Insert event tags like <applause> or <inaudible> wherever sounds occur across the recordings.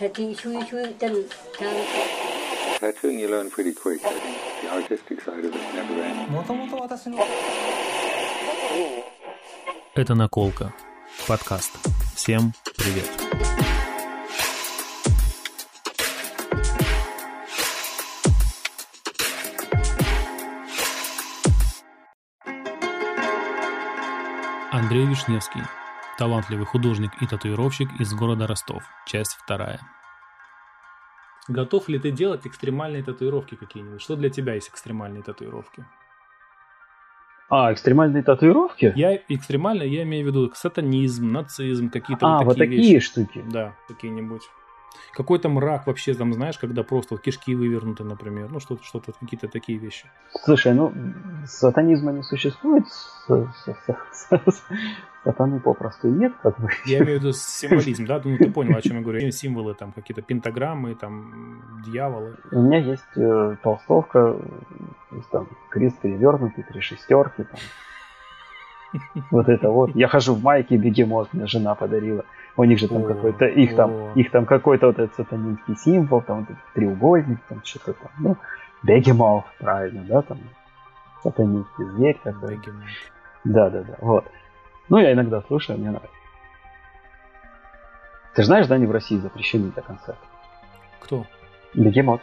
Sati Shui Shui, then That's when you learn pretty quick, I think. The artistic side of it never ends. Это «Наколка» — подкаст. Всем привет! Андрей Вишневский — Талантливый художник и татуировщик из города Ростов. Часть вторая. Готов ли ты делать экстремальные татуировки какие-нибудь? Что для тебя есть экстремальные татуировки? А, экстремальные татуировки? Я экстремально, я имею в виду сатанизм, нацизм, какие-то а, вот вот такие такие вещи. штуки. Да, какие-нибудь. Какой-то мрак вообще, там, знаешь, когда просто вот кишки вывернуты, например. Ну, что-то, что-то, какие-то такие вещи. Слушай, ну, сатанизма не существует, сатаны попросту нет, как бы. Я имею в виду <laughs> символизм, да? Ну, ты понял, о чем я говорю. Символы, там, какие-то пентаграммы, там, дьяволы. У меня есть э, толстовка, то есть там крест перевернутый, три шестерки, там. <laughs> Вот это вот. Я хожу в майке бегемот, мне жена подарила. У них же там какой-то, их там, их там какой-то вот этот сатанинский символ, там вот этот треугольник, там что-то там, ну, бегемот, правильно, да, там, сатанинский зверь, как бы. Да, да, да. Вот. Ну, я иногда слушаю, мне нравится. Ты же знаешь, да, они в России запрещены это концерт. Кто? Бегемот.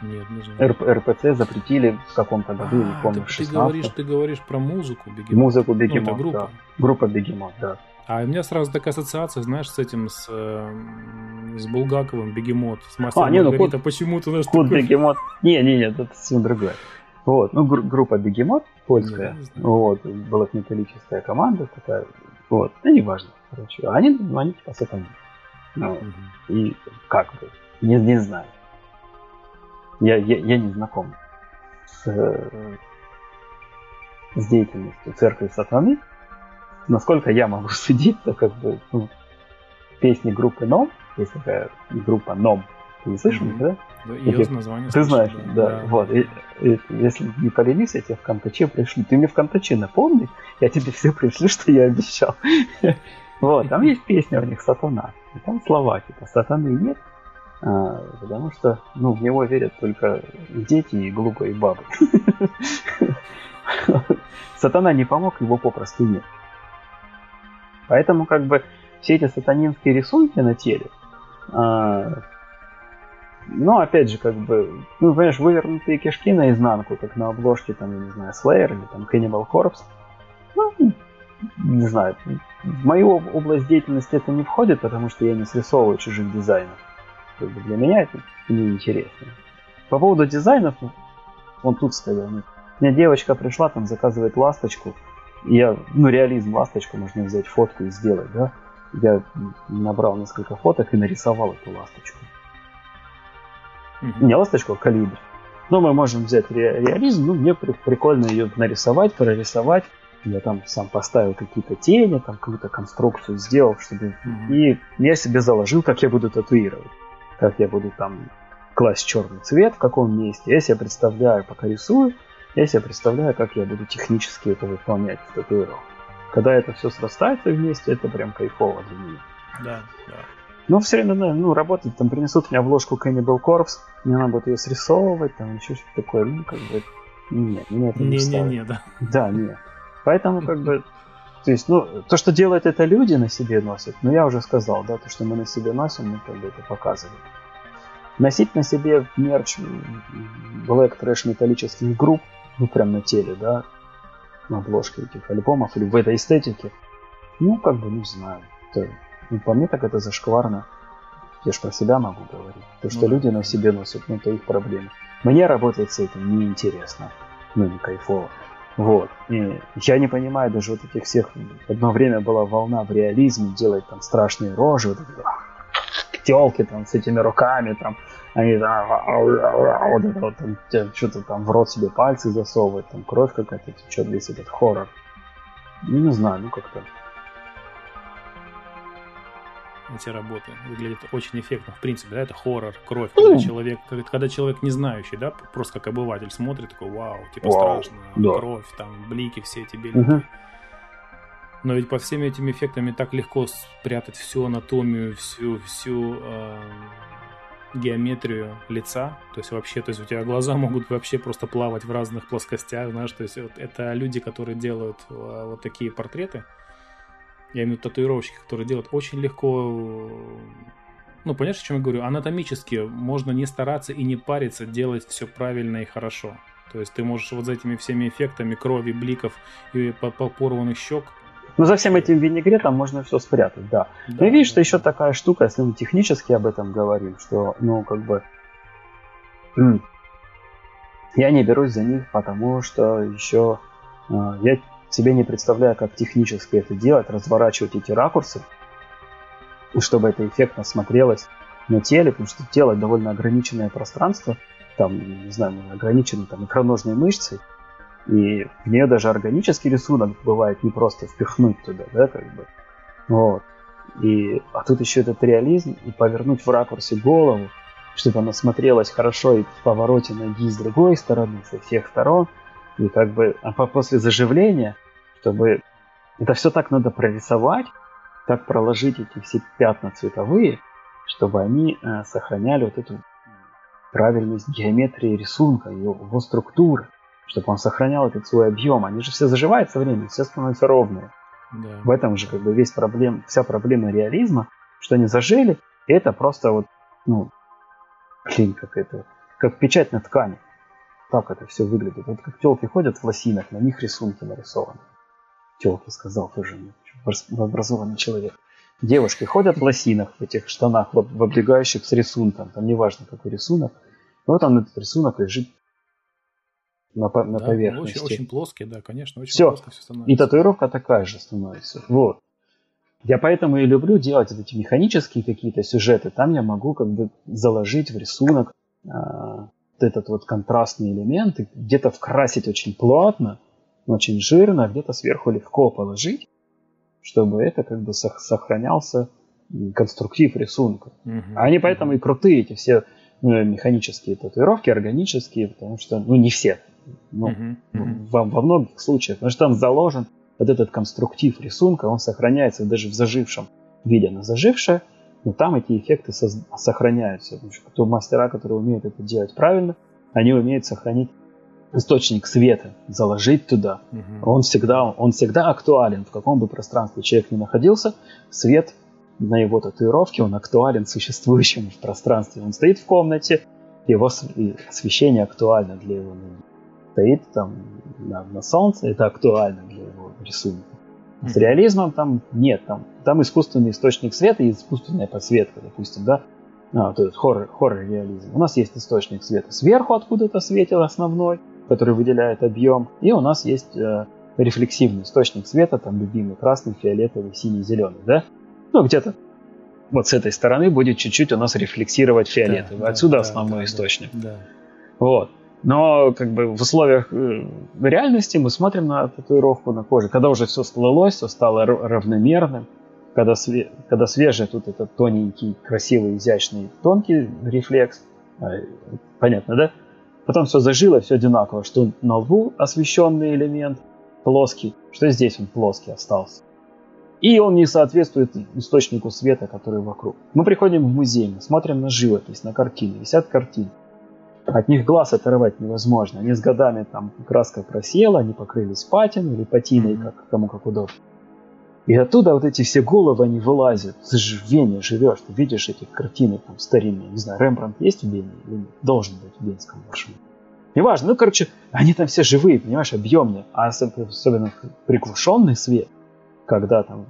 Нет, не знаю. РП РПЦ запретили в каком-то году, не А, помню, ты, в ты 16 говоришь, ты говоришь про музыку бегемот. Музыку Ну, Бегемот, это группа. да. Группа Бегемот, да. А у меня сразу такая ассоциация, знаешь, с этим, с, э, с Булгаковым, Бегемот, с мастером А, не, ну, Маргарита. кот- Почему-то, знаешь, Код такой- Бегемот. Не, не, нет, это совсем другое. Вот, ну, гру- группа Бегемот, польская, Не, вот, была металлическая команда такая, вот, ну, неважно, короче, А они, ну, они типа сатаны. Ну, Мгм. и как бы, не, не знаю. Я, я, я не знаком с, э, с деятельностью церкви сатаны. Насколько я могу судить, то как бы ну, песни группы Ном, есть такая группа Ном, ты не слышал, Мгм. да? Да, Ее Таких- название Ты слышал, знаешь, да, вот. И, и если не поленись, я тебе в Контаче пришлю. Ты мне в Контаче напомни, я тебе все пришлю, <laughs> что я обещал. <laughs> Вот, там есть песня у них «Сатана». И там слова типа «Сатаны нет», а, потому что ну, в него верят только дети и глупые бабы. <laughs> Сатана не помог, его попросту нет. Поэтому как бы все эти сатанинские рисунки на теле, а, ну, опять же, как бы, ну, понимаешь, вывернутые кишки наизнанку, как на обложке, там, я не знаю, Slayer или там Cannibal Corpse. Ну, не знаю, в мою об- область деятельности это не входит, потому что я не срисовываю чужих дизайнов. Как бы для меня это неинтересно. По поводу дизайнов, ну, он тут сказал, ну, у меня девочка пришла, там заказывает ласточку, я, ну, реализм ласточку, можно взять фотку и сделать, да. Я набрал несколько фоток и нарисовал эту ласточку. Не ласточку, а калибр. Но мы можем взять ре- реализм, ну, мне при- прикольно ее нарисовать, прорисовать. Я там сам поставил какие-то тени, там какую-то конструкцию сделал, чтобы... И я себе заложил, как я буду татуировать. Как я буду там класть черный цвет, в каком месте. Я себе представляю, пока рисую, я себе представляю, как я буду технически это выполнять в татуировке. Когда это все срастается вместе, это прям кайфово для меня. Да, да. Но все время, да, ну, работать, там принесут мне обложку Cannibal Corpse, мне надо будет ее срисовывать, там еще что-то такое, ну, как бы, нет, мне это не, устраивает. Не-не-не, да. Да, нет. Поэтому, как бы, то есть, ну, то, что делают это люди, на себе носят, ну, я уже сказал, да, то, что мы на себе носим, мы как бы это показываем. Носить на себе мерч black трэш металлических групп, ну, прям на теле, да, на обложке этих альбомов или в этой эстетике, ну, как бы, не знаю. Это, ну, по мне так это зашкварно. Я ж про себя могу говорить. То, что Ну люди на себе носят, ну, это их проблема. Мне работать с этим неинтересно. Ну, не кайфово. Вот. И я не понимаю даже вот этих всех... Одно время была волна в реализме делать там страшные рожи, вот эти телки там с этими руками, там, они там, вот это вот, там, что-то там в рот себе пальцы засовывать, там кровь какая-то течет, весь этот хоррор. Ну, не знаю, ну как-то. эти работы выглядят очень эффектно. В принципе, да, это хоррор, кровь. Когда Ну. человек, когда, человек не знающий, да, просто как обыватель смотрит, такой, вау, типа Вау, страшно, да. кровь, там, блики все эти белые. Мгм. Но ведь по всем этим эффектам так легко спрятать всю анатомию, всю, всю э, геометрию лица. То есть вообще, то есть у тебя глаза могут вообще просто плавать в разных плоскостях, знаешь. То есть вот это люди, которые делают э, вот такие портреты. Я имею в виду татуировщики, которые делают очень легко ну, понимаешь, о чем я говорю? Анатомически можно не стараться и не париться, делать все правильно и хорошо. То есть ты можешь вот за этими всеми эффектами крови, бликов и порванных щек ну, за всем этим винегретом можно все спрятать, да. да Но видишь, да. что еще такая штука, если мы технически об этом говорим, что, ну, как бы, я не берусь за них, потому что еще э, я себе не представляю, как технически это делать, разворачивать эти ракурсы, и чтобы это эффектно смотрелось на теле, потому что тело довольно ограниченное пространство, там, не знаю, ограничены там икроножной мышцей, и в нее даже органический рисунок бывает не просто впихнуть туда, да, как бы. Вот. И, а тут еще этот реализм, и повернуть в ракурсе голову, чтобы она смотрелась хорошо и в повороте ноги с другой стороны, со всех сторон. И как бы, а после заживления, чтобы это все так надо прорисовать, так проложить эти все пятна цветовые, чтобы они э, сохраняли вот эту правильность геометрии рисунка, его, его структуры чтобы он сохранял этот свой объем. Они же все заживают со временем, все становятся ровные. Да. В этом же как бы весь проблем, вся проблема реализма, что они зажили, и это просто вот, ну, блин, как это, как печать на ткани. Так это все выглядит. Вот как телки ходят в лосинах, на них рисунки нарисованы. Телки сказал тоже образованный человек. Девушки ходят в лосинах, в этих штанах, в, облегающих с рисунком, там неважно какой рисунок. Вот он этот рисунок лежит на, на да, поверхности. Очень, очень плоский, да, конечно, очень все. плоско все становится. И татуировка такая же становится. Вот. Я поэтому и люблю делать эти механические какие-то сюжеты. Там я могу как бы заложить в рисунок э, вот этот вот контрастный элемент, и где-то вкрасить очень плотно, очень жирно, а где-то сверху легко положить, чтобы это как бы сохранялся конструктив рисунка. Угу. А они поэтому и крутые, эти все ну, механические татуировки, органические, потому что, ну, не все, ну, uh-huh. Во, во многих случаях, потому что там заложен вот этот конструктив рисунка, он сохраняется даже в зажившем виде на зажившее, но там эти эффекты со- сохраняются. Что мастера, которые умеют это делать правильно, они умеют сохранить источник света, заложить туда. Uh-huh. Он, всегда, он всегда актуален, в каком бы пространстве человек ни находился, свет на его татуировке, он актуален существующему в пространстве. Он стоит в комнате, его освещение актуально для его стоит там на, на солнце, это актуально для его рисунка. С реализмом там нет, там, там искусственный источник света и искусственная подсветка, допустим, да, а, вот этот хоррор, хоррор-реализм. У нас есть источник света сверху, откуда-то светил основной, который выделяет объем, и у нас есть э, рефлексивный источник света, там любимый красный, фиолетовый, синий, зеленый, да? Ну, где-то вот с этой стороны будет чуть-чуть у нас рефлексировать фиолетовый. Да, Отсюда да, основной да, источник. Да. Вот. Но как бы в условиях э, реальности мы смотрим на татуировку на коже. Когда уже все сплылось, все стало равномерным, когда, све- когда свежий тут этот тоненький, красивый, изящный, тонкий рефлекс, э, понятно, да? Потом все зажило, все одинаково, что на лбу освещенный элемент плоский, что здесь он плоский остался. И он не соответствует источнику света, который вокруг. Мы приходим в музей, мы смотрим на живопись, на картины, висят картины. От них глаз оторвать невозможно. Они с годами там краска просела, они покрылись патиной или патиной, mm-hmm. как, кому как удобно. И оттуда вот эти все головы, они вылазят. Ты же в Вене живешь, ты видишь эти картины там старинные. Не знаю, Рембрандт есть в Вене или нет? Должен быть в Венском маршруте. Неважно, ну, короче, они там все живые, понимаешь, объемные. А особенно приглушенный свет, когда там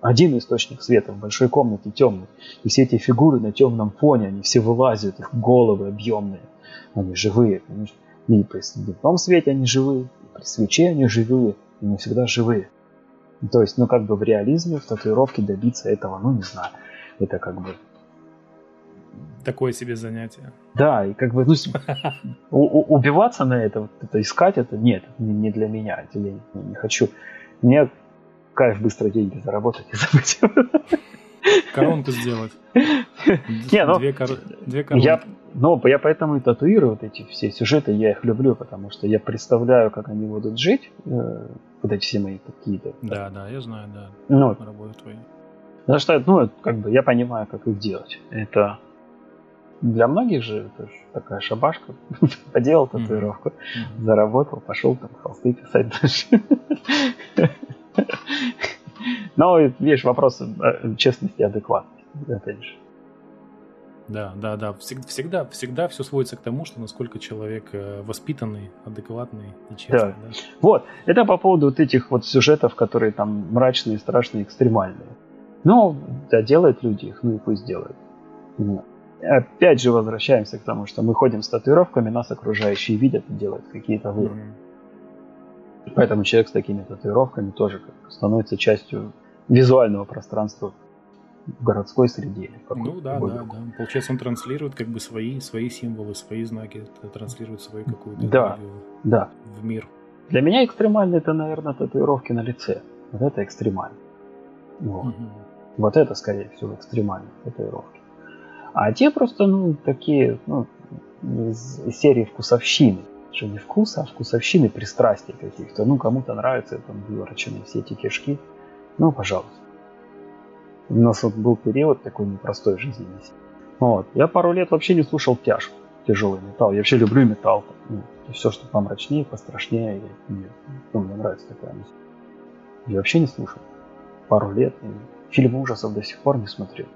один источник света в большой комнате темный, и все эти фигуры на темном фоне, они все вылазят, их головы объемные они живые. И при дневном свете они живые, и при свече они живые, и не всегда живые. То есть, ну, как бы в реализме, в татуировке добиться этого, ну, не знаю. Это как бы... Такое себе занятие. Да, и как бы, ну, убиваться на это, это искать, это нет, не для меня, это я не хочу. Мне кайф быстро деньги заработать и забыть. Коронку сделать. Не, ну, две, кор... две коронки. Я, Но я поэтому и татуирую вот эти все сюжеты, я их люблю, потому что я представляю, как они будут жить, э, вот эти все мои какие-то. Да, да, я знаю, да. Ну, Работы твои. потому что, ну, как бы я понимаю, как их делать. Это для многих же это такая шабашка. <laughs> Поделал татуировку, Мгм. заработал, пошел там холсты писать дальше. <laughs> Но, видишь, вопрос э, честности и адекватности, опять же. Да, да, да. Всег- Всегда, всегда все сводится к тому, что насколько человек э, воспитанный, адекватный и честный. Да. да. Вот, это по поводу вот этих вот сюжетов, которые там мрачные, страшные, экстремальные. Ну, да, делают люди их, ну и пусть делают. Ну, Опять же возвращаемся к тому, что мы ходим с татуировками, нас окружающие видят и делают какие-то выводы. Мгм. Поэтому человек с такими татуировками тоже становится частью визуального пространства в городской среде. Ну да, да, да. Получается, он транслирует как бы свои, свои символы, свои знаки, транслирует свою какую-то Да. Да. в мир. Для меня экстремально это, наверное, татуировки на лице. Вот это экстремально. Вот. Мгм. Вот это, скорее всего, экстремальные татуировки. А те просто, ну, такие, ну, из, серии вкусовщины. Что не вкуса, а вкусовщины, пристрастий каких-то. Ну, кому-то нравятся там вывороченные все эти кишки. Ну, пожалуйста. У нас вот был период такой непростой жизни. Вот. Я пару лет вообще не слушал тяжку, тяжелый металл. Я вообще люблю металл. Ну, все, что помрачнее, пострашнее. Я, мне, ну, мне нравится такая музыка. Я вообще не слушал. Пару лет. И фильмы ужасов до сих пор не смотрел.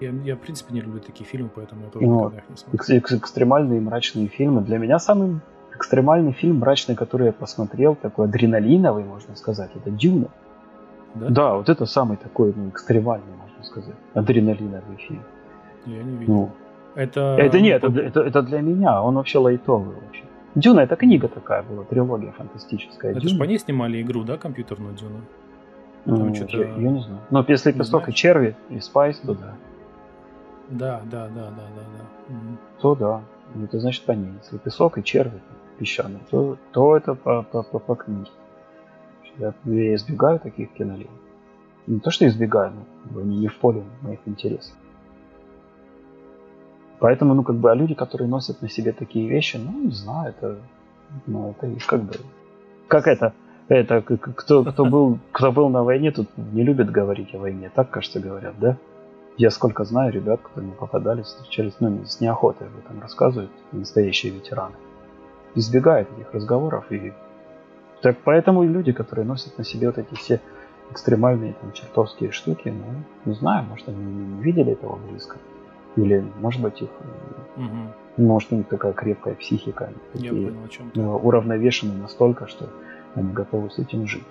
Я, я, в принципе, не люблю такие фильмы, поэтому я тоже Ну, никогда их не смотрю. Экс- экстремальные мрачные фильмы. Для меня самый экстремальный фильм мрачный, который я посмотрел, такой адреналиновый, можно сказать, это Дюна. Да? Да, вот это самый такой ну, экстремальный, можно сказать, адреналиновый фильм. Я не видел. Ну, это... это нет, ну, это, это, это для меня, он вообще лайтовый очень. Дюна это книга такая была, трилогия фантастическая. Это же по ней снимали игру, да, компьютерную Дюну? Ну, там что-то- я, я не знаю. Но если песок и черви, и спайс, то да. Да, да, да, да, да, да. Мгм. То да. Ну, Это значит по ней. Если песок и черви песчаные, то, то это по, по, по, по книге. Я, я избегаю таких кинолент. Не то, что избегаю, но они не в поле моих интересов. Поэтому, ну, как бы, а люди, которые носят на себе такие вещи, ну, не знаю, это, ну, это их как бы, как это, это, кто, кто был, кто был на войне, тут не любит говорить о войне, так, кажется, говорят, да? Я сколько знаю ребят, которые попадались, встречались, ну, с неохотой об этом рассказывают, настоящие ветераны. Избегают этих разговоров, и так поэтому и люди, которые носят на себе вот эти все экстремальные там чертовские штуки, ну, не знаю, может, они не видели этого близко. Или, может быть, их, Мгм. может, у них такая крепкая психика, Я такие, понял, о чем э, ты. уравновешены настолько, что они готовы с этим жить.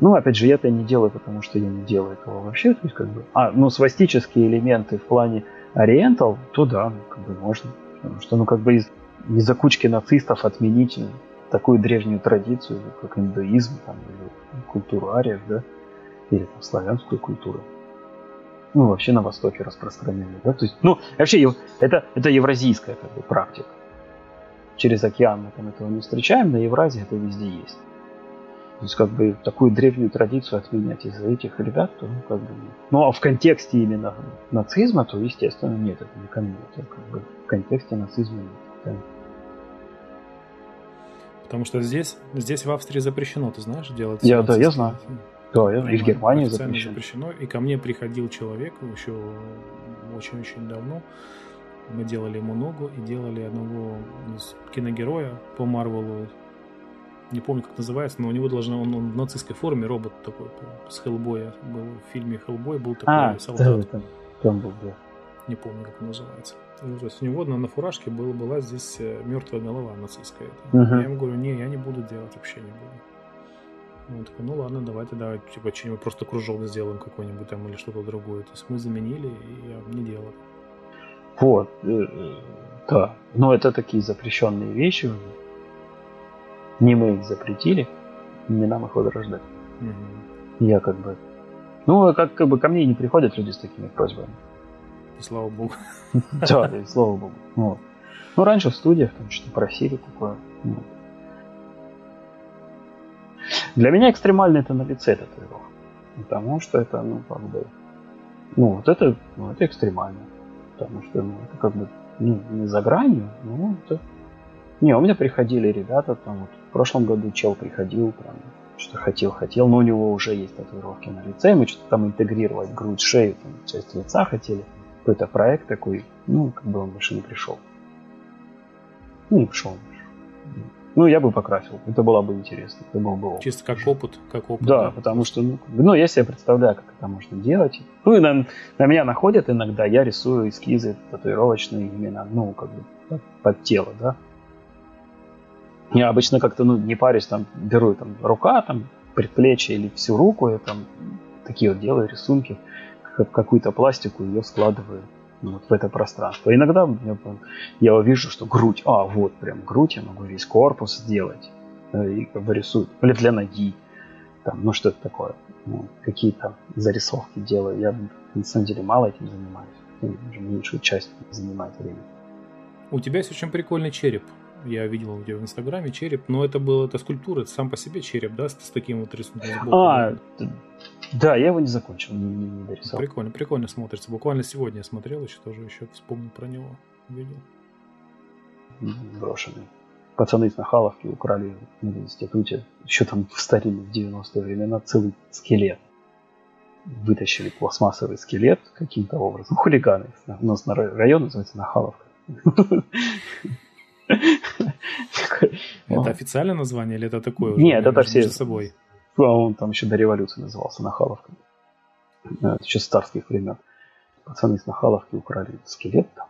Ну, опять же, я это не делаю, потому что я не делаю этого вообще. То есть, как бы, а, ну, свастические элементы в плане ориентал, то да, ну, как бы можно. Потому что, ну, как бы из, из-за кучки нацистов отменить э, такую древнюю традицию, как индуизм, там, или культуру ариев, да, или там, славянскую культуру. Ну, вообще на Востоке распространенную, да, то есть, ну, вообще, это, это евразийская, как бы, практика через океан мы там этого не встречаем, на Евразии это везде есть. То есть как бы такую древнюю традицию отменять из-за этих ребят, то ну как бы... нет. Ну а в контексте именно нацизма, то естественно нет, это не ко мне. Это как бы в контексте нацизма нет. Да. Потому что здесь, здесь в Австрии запрещено, ты знаешь, делать... Я- да, я знаю. Да, я- и в Германии официально запрещено. И ко мне приходил человек еще очень-очень давно. Мы делали ему ногу и делали одного киногероя по Марвелу. Не помню, как называется, но у него должен он, он в нацистской форме, робот такой с Хеллбоя. Был в фильме Хеллбой был такой А, солдат. да, там, там был, да. Не помню, как он называется. Ну, то есть у него на, на фуражке был, была здесь э, мертвая голова нацистская. Мгм. Я ему говорю, не, я не буду делать, вообще не буду. Он такой, ну ладно, давайте, давай, типа, что-нибудь просто кружок сделаем какой-нибудь там или что-то другое. То есть мы заменили, и я не делал. Вот, э, э, да. Но это такие запрещенные вещи уже. Не мы их запретили, не нам их возрождать. Мгм. Я как бы... Ну, как, как бы ко мне не приходят люди с такими просьбами. И слава богу. <laughs> Да, и слава богу. Вот. Ну, раньше в студиях там что-то просили такое. Вот. Для меня экстремально это на лице татуировка. Потому что это, ну, как бы... Ну, вот это, ну, это экстремально. потому что ну, это как бы ну, не за гранью, ну, это... Не, у меня приходили ребята, там вот в прошлом году чел приходил, прям что хотел, хотел, но у него уже есть татуировки на лице, мы что-то там интегрировать грудь, шею, там, часть лица хотели. Какой-то проект такой, ну, как бы он больше не пришел. Ну, не пришел. Ну, я бы покрасил. Это было бы интересно. Это был бы опыт. Чисто как опыт, как опыт. Да, да, потому что, ну, ну, я себе представляю, как это можно делать. Ну, и на, на меня находят иногда, я рисую эскизы татуировочные именно, ну, как бы под тело, да. Я обычно как-то, ну, не парюсь, там, беру там рука, там, предплечье или всю руку, я там такие вот делаю рисунки, как какую-то пластику, ее складываю ну, вот в это пространство. Иногда я, я увижу, что грудь, а, вот прям грудь, я могу весь корпус сделать, э, и как бы рисую, или для ноги, там, ну, что-то такое, ну, какие-то зарисовки делаю. Я, на самом деле, мало этим занимаюсь, ну, меньшую часть занимает время. У тебя есть очень прикольный череп я видел у тебя в Инстаграме череп, но это был это скульптура, это сам по себе череп, да, с, с таким вот рисунком. А, да, я его не закончил, не, не, не дорисовал. Прикольно, прикольно смотрится. Буквально сегодня я смотрел, еще тоже еще вспомнил про него, видел. Брошенный. Пацаны из Нахаловки украли в институте, еще там в старинные в 90-е времена, целый скелет. Вытащили пластмассовый скелет каким-то образом. Хулиганы. У нас на район называется Нахаловка. <laughs> Это официальное название или это такое? Нет, это все... собой. А он там еще до революции назывался Нахаловка. Это еще с царских времен. Пацаны из Нахаловки украли скелет там,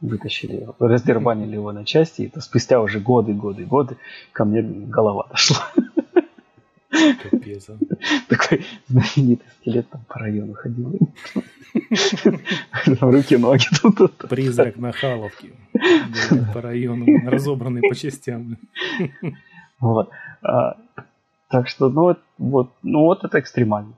вытащили его, раздербанили его на части, и это спустя уже годы, годы, годы ко мне голова дошла. Капец. А. Такой знаменитый скелет там по району ходил. <laughs> Руки-ноги тут. Призрак Нахаловки. По району, разобранный по частям. Вот. А, так что, ну вот, ну вот это экстремально.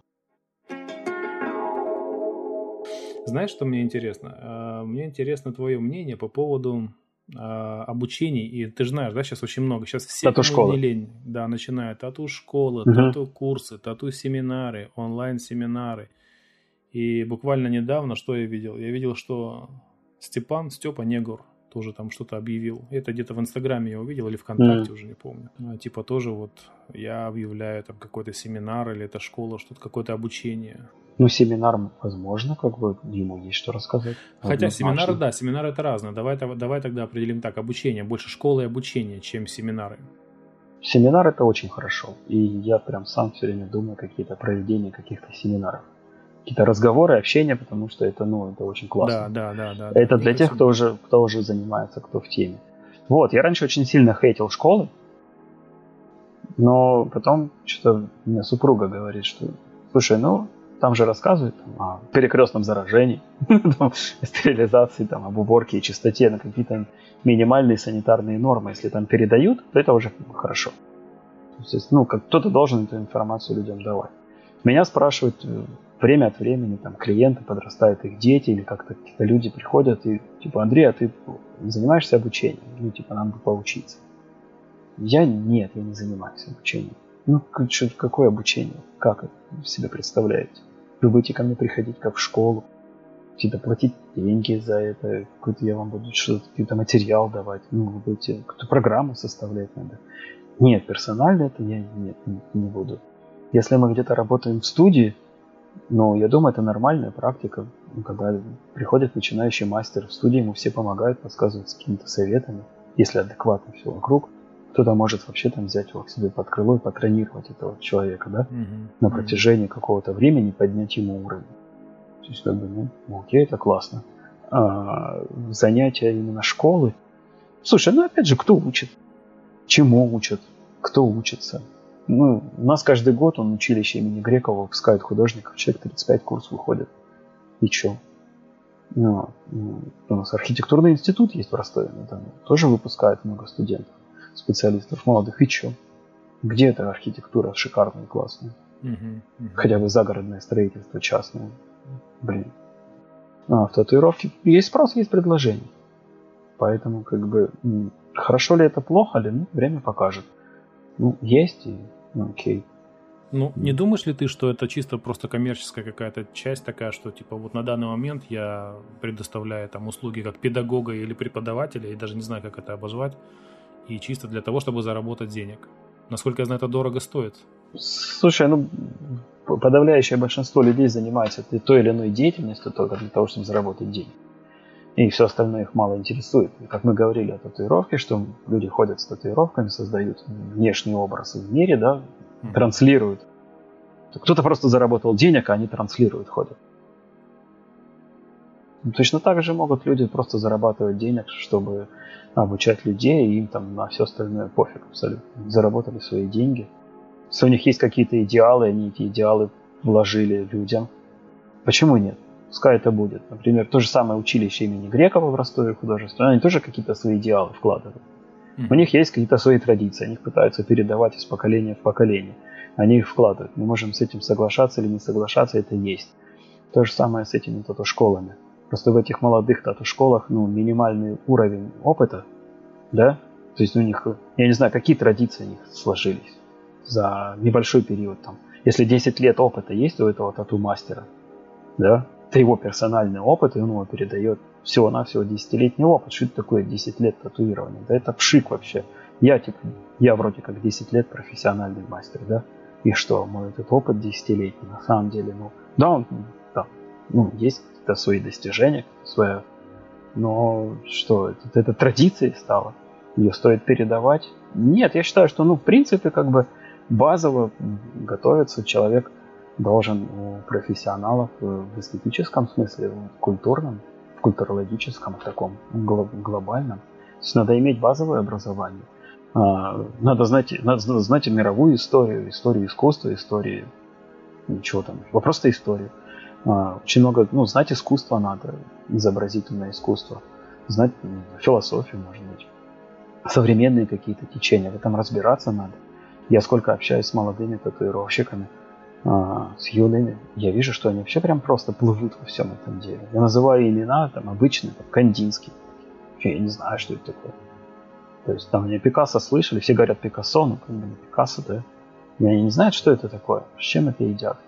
Знаешь, что мне интересно? А, мне интересно твое мнение по поводу обучений, и ты же знаешь, да, сейчас очень много, сейчас все, тату-школы. не лень, да, начинают тату-школы, угу. тату-курсы, тату-семинары, онлайн-семинары. И буквально недавно, что я видел? Я видел, что Степан, Степа Негур, тоже там что-то объявил. Это где-то в Инстаграме я увидел или ВКонтакте, mm. уже не помню. Ну, типа тоже вот я объявляю там какой-то семинар или это школа, что-то какое-то обучение. Ну, семинар, возможно, как бы ему есть что рассказать. Хотя семинары, да, семинары это разное. Давай, давай тогда определим так, обучение. Больше школы и обучения, чем семинары. Семинар это очень хорошо. И я прям сам все время думаю какие-то проведения каких-то семинаров. Какие-то разговоры, общение, потому что это, ну, это очень классно. Да, да, да. да это да, для тех, кто уже, кто уже занимается, кто в теме. Вот, я раньше очень сильно хейтил школы, но потом что-то у меня супруга говорит, что, слушай, ну, там же рассказывают там, о перекрестном заражении, <laughs> стерилизации, там, об уборке и чистоте на какие-то минимальные санитарные нормы. Если там передают, то это уже хорошо. То есть, ну, как кто-то должен эту информацию людям давать. Меня спрашивают э, время от времени, там, клиенты, подрастают их дети, или как-то какие-то люди приходят и, типа, Андрей, а ты занимаешься обучением? Ну, типа, нам бы поучиться. Я нет, я не занимаюсь обучением. Ну, какое обучение? Как это себе представляете? Вы будете ко мне приходить как в школу, какие-то платить деньги за это, какой-то я вам буду что-то, какой-то материал давать, ну, вы будете какую-то программу составлять надо. Нет, персонально это я нет, не, не буду. Если мы где-то работаем в студии, ну, я думаю, это нормальная практика, когда приходит начинающий мастер в студии, ему все помогают, подсказывают с какими-то советами, если адекватно все вокруг кто-то может вообще там взять его к себе под крыло и патронировать этого человека, да, mm-hmm. на протяжении какого-то времени поднять ему уровень. То есть, как бы, ну, ну, окей, это классно. А, занятия именно школы. Слушай, ну опять же, кто учит? Чему учат? Кто учится? Ну, у нас каждый год он училище имени Грекова выпускает художников, человек 35 курс выходит. И чё? Ну, у нас архитектурный институт есть в Ростове, там тоже выпускает много студентов специалистов молодых. И что? Где эта архитектура шикарная и классная? Uh-huh, uh-huh. Хотя бы загородное строительство частное. Блин. А, в татуировке есть спрос, есть предложение. Поэтому, как бы, хорошо ли это, плохо ли, ну, время покажет. Ну, есть и, ну, окей. Ну, не думаешь ли ты, что это чисто просто коммерческая какая-то часть такая, что типа вот на данный момент я предоставляю там услуги как педагога или преподавателя, и даже не знаю, как это обозвать, и чисто для того, чтобы заработать денег. Насколько я знаю, это дорого стоит. Слушай, ну подавляющее большинство людей занимается той или иной деятельностью только для того, чтобы заработать деньги. И все остальное их мало интересует. И как мы говорили о татуировке, что люди ходят с татуировками, создают внешний образ в мире, да, транслируют. Кто-то просто заработал денег, а они транслируют, ходят. Ну, точно так же могут люди просто зарабатывать денег, чтобы обучать людей, и им там на все остальное пофиг абсолютно. Заработали свои деньги. Если у них есть какие-то идеалы, они эти идеалы вложили людям. Почему нет? Пускай это будет. Например, то же самое училище имени Грекова в Ростове художественное, они тоже какие-то свои идеалы вкладывают. Mm-hmm. У них есть какие-то свои традиции, они их пытаются передавать из поколения в поколение. Они их вкладывают. Мы можем с этим соглашаться или не соглашаться, это есть. То же самое с этими тату-школами. Просто в этих молодых тату-школах ну, минимальный уровень опыта, да, то есть у них, я не знаю, какие традиции у них сложились за небольшой период. Там. Если 10 лет опыта есть у этого тату-мастера, да, это его персональный опыт, и он его передает всего-навсего десятилетний опыт. Что это такое 10 лет татуирования? Да это пшик вообще. Я, типа, я вроде как 10 лет профессиональный мастер, да? И что, мой этот опыт десятилетний, на самом деле, ну, да, он, да, ну, есть какие-то свои достижения, своя, но что, это, это традицией стало? Ее стоит передавать? Нет, я считаю, что, ну, в принципе, как бы базово готовится человек должен у профессионалов в эстетическом смысле, в культурном, в культурологическом, в таком глобальном. То есть надо иметь базовое образование. А, надо знать, надо знать мировую историю, историю искусства, историю ничего там, а просто историю. А, очень много, ну, знать искусство надо, изобразительное искусство, знать философию, может быть, современные какие-то течения, в этом разбираться надо. Я сколько общаюсь с молодыми татуировщиками, с юными, я вижу, что они вообще прям просто плывут во всем этом деле. Я называю имена там обычные, там, Кандинский. Я не знаю, что это такое. То есть там мне Пикассо слышали, все говорят Пикассо, ну как бы не Пикассо, да. И они не знают, что это такое, с чем это едят.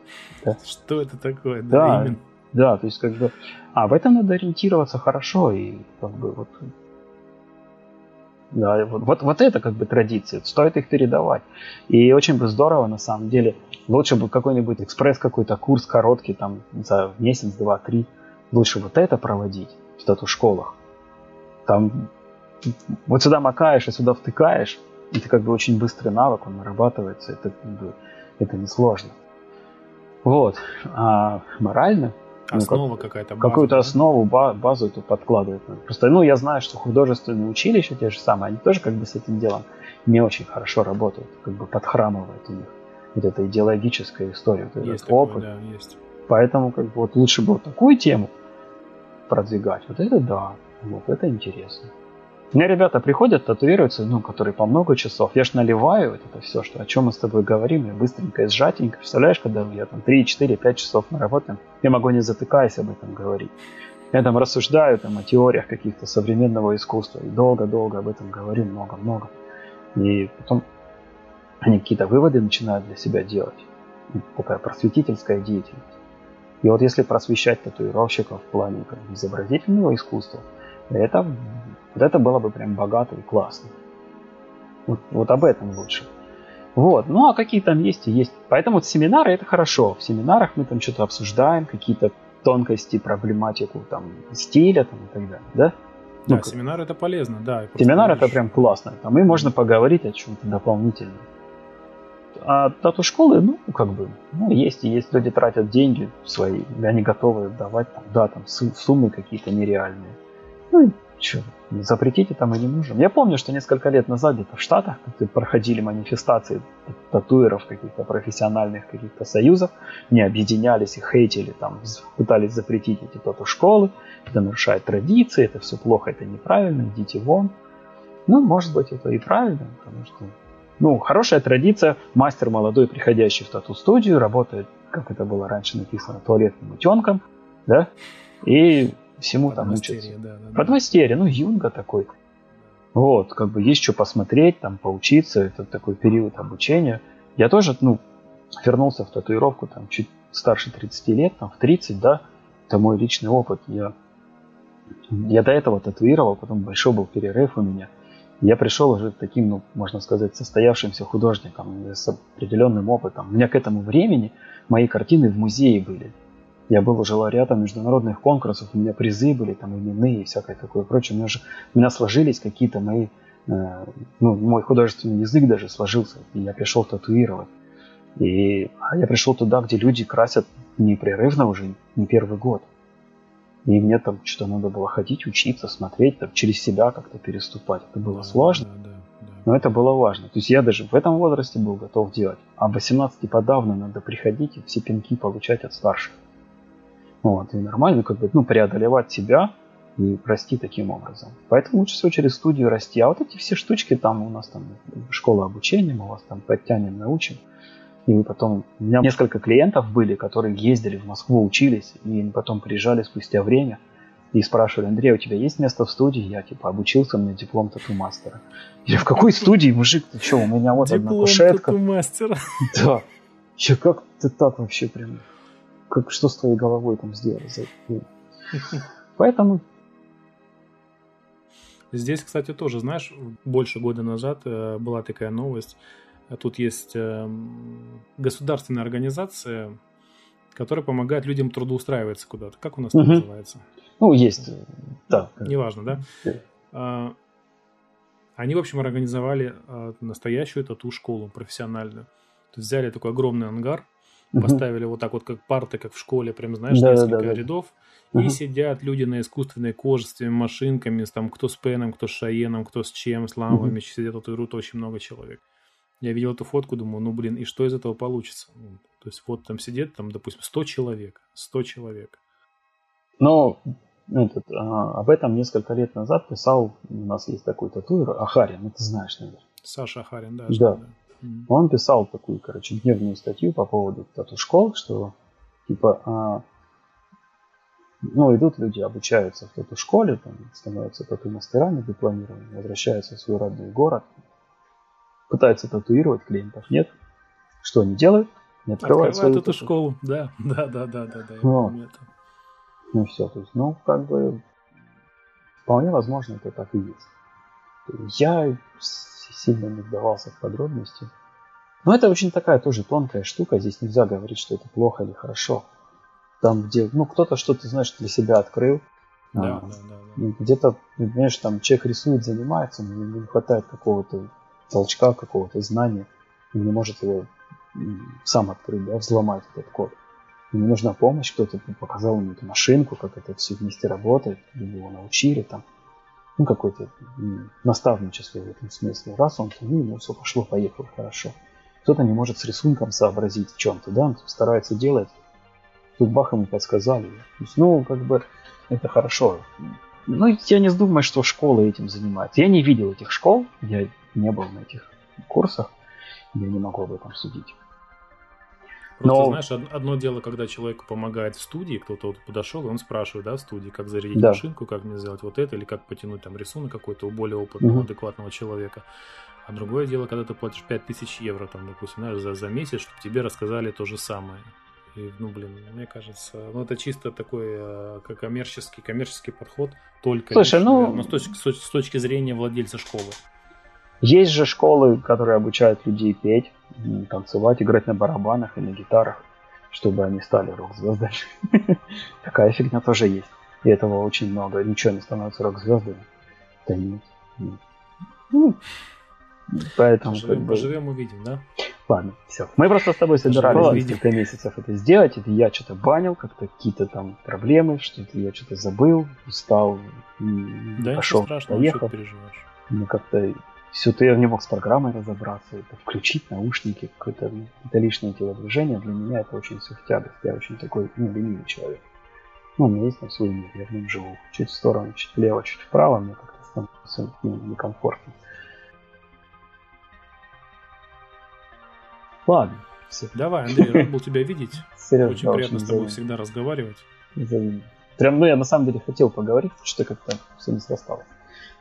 Да? Что это такое, да, да, именно. да, то есть как бы, а в этом надо ориентироваться хорошо и как бы вот, да, вот, вот, вот это как бы традиции, стоит их передавать. И очень бы здорово на самом деле, лучше бы какой-нибудь экспресс какой-то курс короткий, там за месяц, два, три, лучше вот это проводить в тату-школах. Там вот сюда макаешь и сюда втыкаешь, это как бы очень быстрый навык, он нарабатывается, это, это несложно. Вот. А морально, Основа ну, как, какая-то. Какую-то основу, базу эту подкладывать. Просто, ну, я знаю, что художественные училища те же самые, они тоже как бы с этим делом не очень хорошо работают, как бы подхрамывают у них вот эта идеологическая история, вот есть этот такое, опыт. Да, есть. Поэтому как бы вот лучше бы вот такую тему продвигать. Вот это да, вот это интересно. У меня ребята приходят, татуируются, ну, которые по много часов. Я ж наливаю вот это все, что, о чем мы с тобой говорим, я быстренько и сжатенько. Представляешь, когда я там 3, 4, 5 часов мы работаем, я могу не затыкаясь об этом говорить. Я там рассуждаю там, о теориях каких-то современного искусства. И долго-долго об этом говорю, много-много. И потом они какие-то выводы начинают для себя делать. Такая просветительская деятельность. И вот если просвещать татуировщиков в плане как, изобразительного искусства, это вот это было бы прям богато и классно. Вот, вот об этом лучше. Вот. Ну, а какие там есть и есть. Поэтому вот семинары это хорошо. В семинарах мы там что-то обсуждаем, какие-то тонкости, проблематику там стиля там, и так далее, да? Да, ну, семинар это полезно, да. Семинар это прям классно. Там и можно поговорить о чем-то дополнительном. А тату-школы, ну, как бы, ну, есть и есть. Люди тратят деньги свои, и они готовы давать, там, да, там, суммы какие-то нереальные. Ну, что, запретить это мы не можем. Я помню, что несколько лет назад где-то в Штатах проходили манифестации татуиров каких-то профессиональных каких-то союзов, не объединялись и хейтили, там, пытались запретить эти тату-школы, это нарушает традиции, это все плохо, это неправильно, идите вон. Ну, может быть, это и правильно, потому что, ну, хорошая традиция, мастер молодой, приходящий в тату-студию, работает, как это было раньше написано, туалетным утенком, да, и всему там учатся. Да, да, Подмастерье, ну, юнга такой. Вот, как бы есть что посмотреть, там, поучиться, это такой период обучения. Я тоже, ну, вернулся в татуировку там чуть старше 30 лет, там в 30, да, это мой личный опыт. Я, я до этого татуировал, потом большой был перерыв у меня. Я пришел уже таким, ну, можно сказать, состоявшимся художником с определенным опытом. У меня к этому времени мои картины в музее были. Я был уже лауреатом международных конкурсов, у меня призы были, там именные и всякое такое прочее. У меня, же, у меня сложились какие-то мои, э, ну, мой художественный язык даже сложился, и я пришел татуировать. И а я пришел туда, где люди красят непрерывно уже не первый год. И мне там что-то надо было ходить, учиться, смотреть, там, через себя как-то переступать. Это было да, сложно, да, да, да. но это было важно. То есть я даже в этом возрасте был готов делать. А в 18 подавно надо приходить и все пинки получать от старших. Вот, и нормально как бы, ну, преодолевать себя и расти таким образом. Поэтому лучше всего через студию расти. А вот эти все штучки там у нас там школа обучения, мы вас там подтянем, научим. И потом... У меня несколько клиентов были, которые ездили в Москву, учились, и потом приезжали спустя время и спрашивали, Андрей, у тебя есть место в студии? Я типа обучился, меня диплом тату-мастера. Я в какой студии, мужик, ты что, у меня вот диплом одна кушетка. тату-мастера. <laughs> Да. Я как ты так вообще прям... Как, что с твоей головой там сделать? <laughs> Поэтому Здесь, кстати, тоже, знаешь, больше года назад э, была такая новость. А тут есть эм, государственная организация, которая помогает людям трудоустраиваться куда-то. Как у нас это называется? Ну, есть, да. Неважно, да? Yeah. Они, в общем, организовали а, настоящую тату-школу профессиональную. То есть взяли такой огромный ангар, поставили вот так вот, как парты, как в школе, прям, знаешь, да, несколько да, да, рядов, да. и сидят люди на искусственной коже с машинками, там, кто с пеном, кто с шаеном, кто с чем, с лампами, uh сидят татуируют очень много человек. Я видел эту фотку, думаю, ну, блин, и что из этого получится? Ну, то есть вот там сидит, там, допустим, 100 человек, 100 человек. Но этот, а, об этом несколько лет назад писал, у нас есть такой татуир, Ахарин, ну ты знаешь, наверное. Саша Ахарин, да. Да. да. Он писал такую, короче, дневную статью по поводу тату-школ, что типа, а, ну, идут люди, обучаются в тату-школе, там, становятся тату-мастерами дипломированными, возвращаются в свой родной город, пытаются татуировать клиентов. Нет. Что они делают? Не открывают, открывают эту тату. школу. <laughs> Да, да, да, да, да, да. Вот. Ну все, то есть, ну, как бы вполне возможно, это так и есть. Я сильно не вдавался в подробности. Но это очень такая тоже тонкая штука. Здесь нельзя говорить, что это плохо или хорошо. Там, где, ну, кто-то что-то, знаешь, для себя открыл. Да, а, да, да, да. Где-то, знаешь, там человек рисует, занимается, но не хватает какого-то толчка какого-то знания, и не может его сам открыть, да, взломать этот код. Ему нужна помощь, кто-то показал ему эту машинку, как это все вместе работает, его научили там. Ну, какое-то наставничество в этом смысле. Раз он, ну, ему все пошло, поехало хорошо. Кто-то не может с рисунком сообразить в чем-то, да, он старается делать. Тут бах ему подсказали. Ну, как бы, это хорошо. Ну, я не думаю, что школы этим занимаются. Я не видел этих школ, я не был на этих курсах, я не могу об этом судить. Просто, Но... знаешь, одно дело, когда человеку помогает в студии, кто-то вот подошел, и он спрашивает, да, в студии, как зарядить да. машинку, как мне сделать вот это, или как потянуть там рисунок какой-то у более опытного, угу. адекватного человека. А другое дело, когда ты платишь 5000 евро, там, допустим, знаешь, за, за месяц, чтобы тебе рассказали то же самое. И, ну, блин, мне кажется, ну, это чисто такой э, коммерческий, коммерческий подход, только Слушай, лишь, ну... с точки, с точки зрения владельца школы. Есть же школы, которые обучают людей петь, танцевать, играть на барабанах и на гитарах, чтобы они стали рок-звездами. <laughs> Такая фигня тоже есть. И этого очень много. Ничего не становится рок-звездами. Да нет. Ну, поэтому поживем, как бы... поживем увидим, да? Ладно, все. Мы просто с тобой собирались несколько месяцев это сделать. Это я что-то банил, как-то какие-то там проблемы, что-то я что-то забыл, устал, да, пошел, страшно, поехал. переживаешь. Мы как-то все-то я не мог с программой разобраться, это включить наушники, какое-то это лишнее телодвижение, для меня это очень все в тягость. Я очень такой, ну, ленивый человек. Ну, у меня есть там свой мир, я в нем живу. Чуть в сторону, чуть влево, чуть вправо, мне как-то становится ну, некомфортно. Ладно. Все. Давай, Андрей, рад был тебя видеть. <laughs> Серьезно, очень приятно очень с тобой всегда разговаривать. Прям, ну, я на самом деле хотел поговорить, что как-то все не срасталось.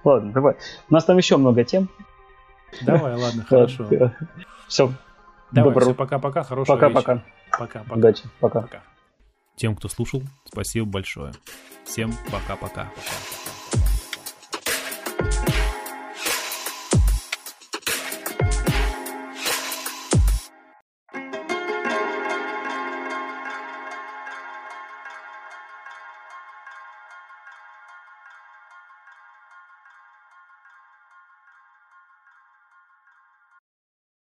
Ладно, давай. У нас там еще много тем. Давай, ладно, <laughs> хорошо. Все. Давай, Добро. все, пока-пока, хорошего Пока-пока. Пока-пока. Удачи. Пока. Пока. Тем, кто слушал, спасибо большое. Всем пока-пока. Пока.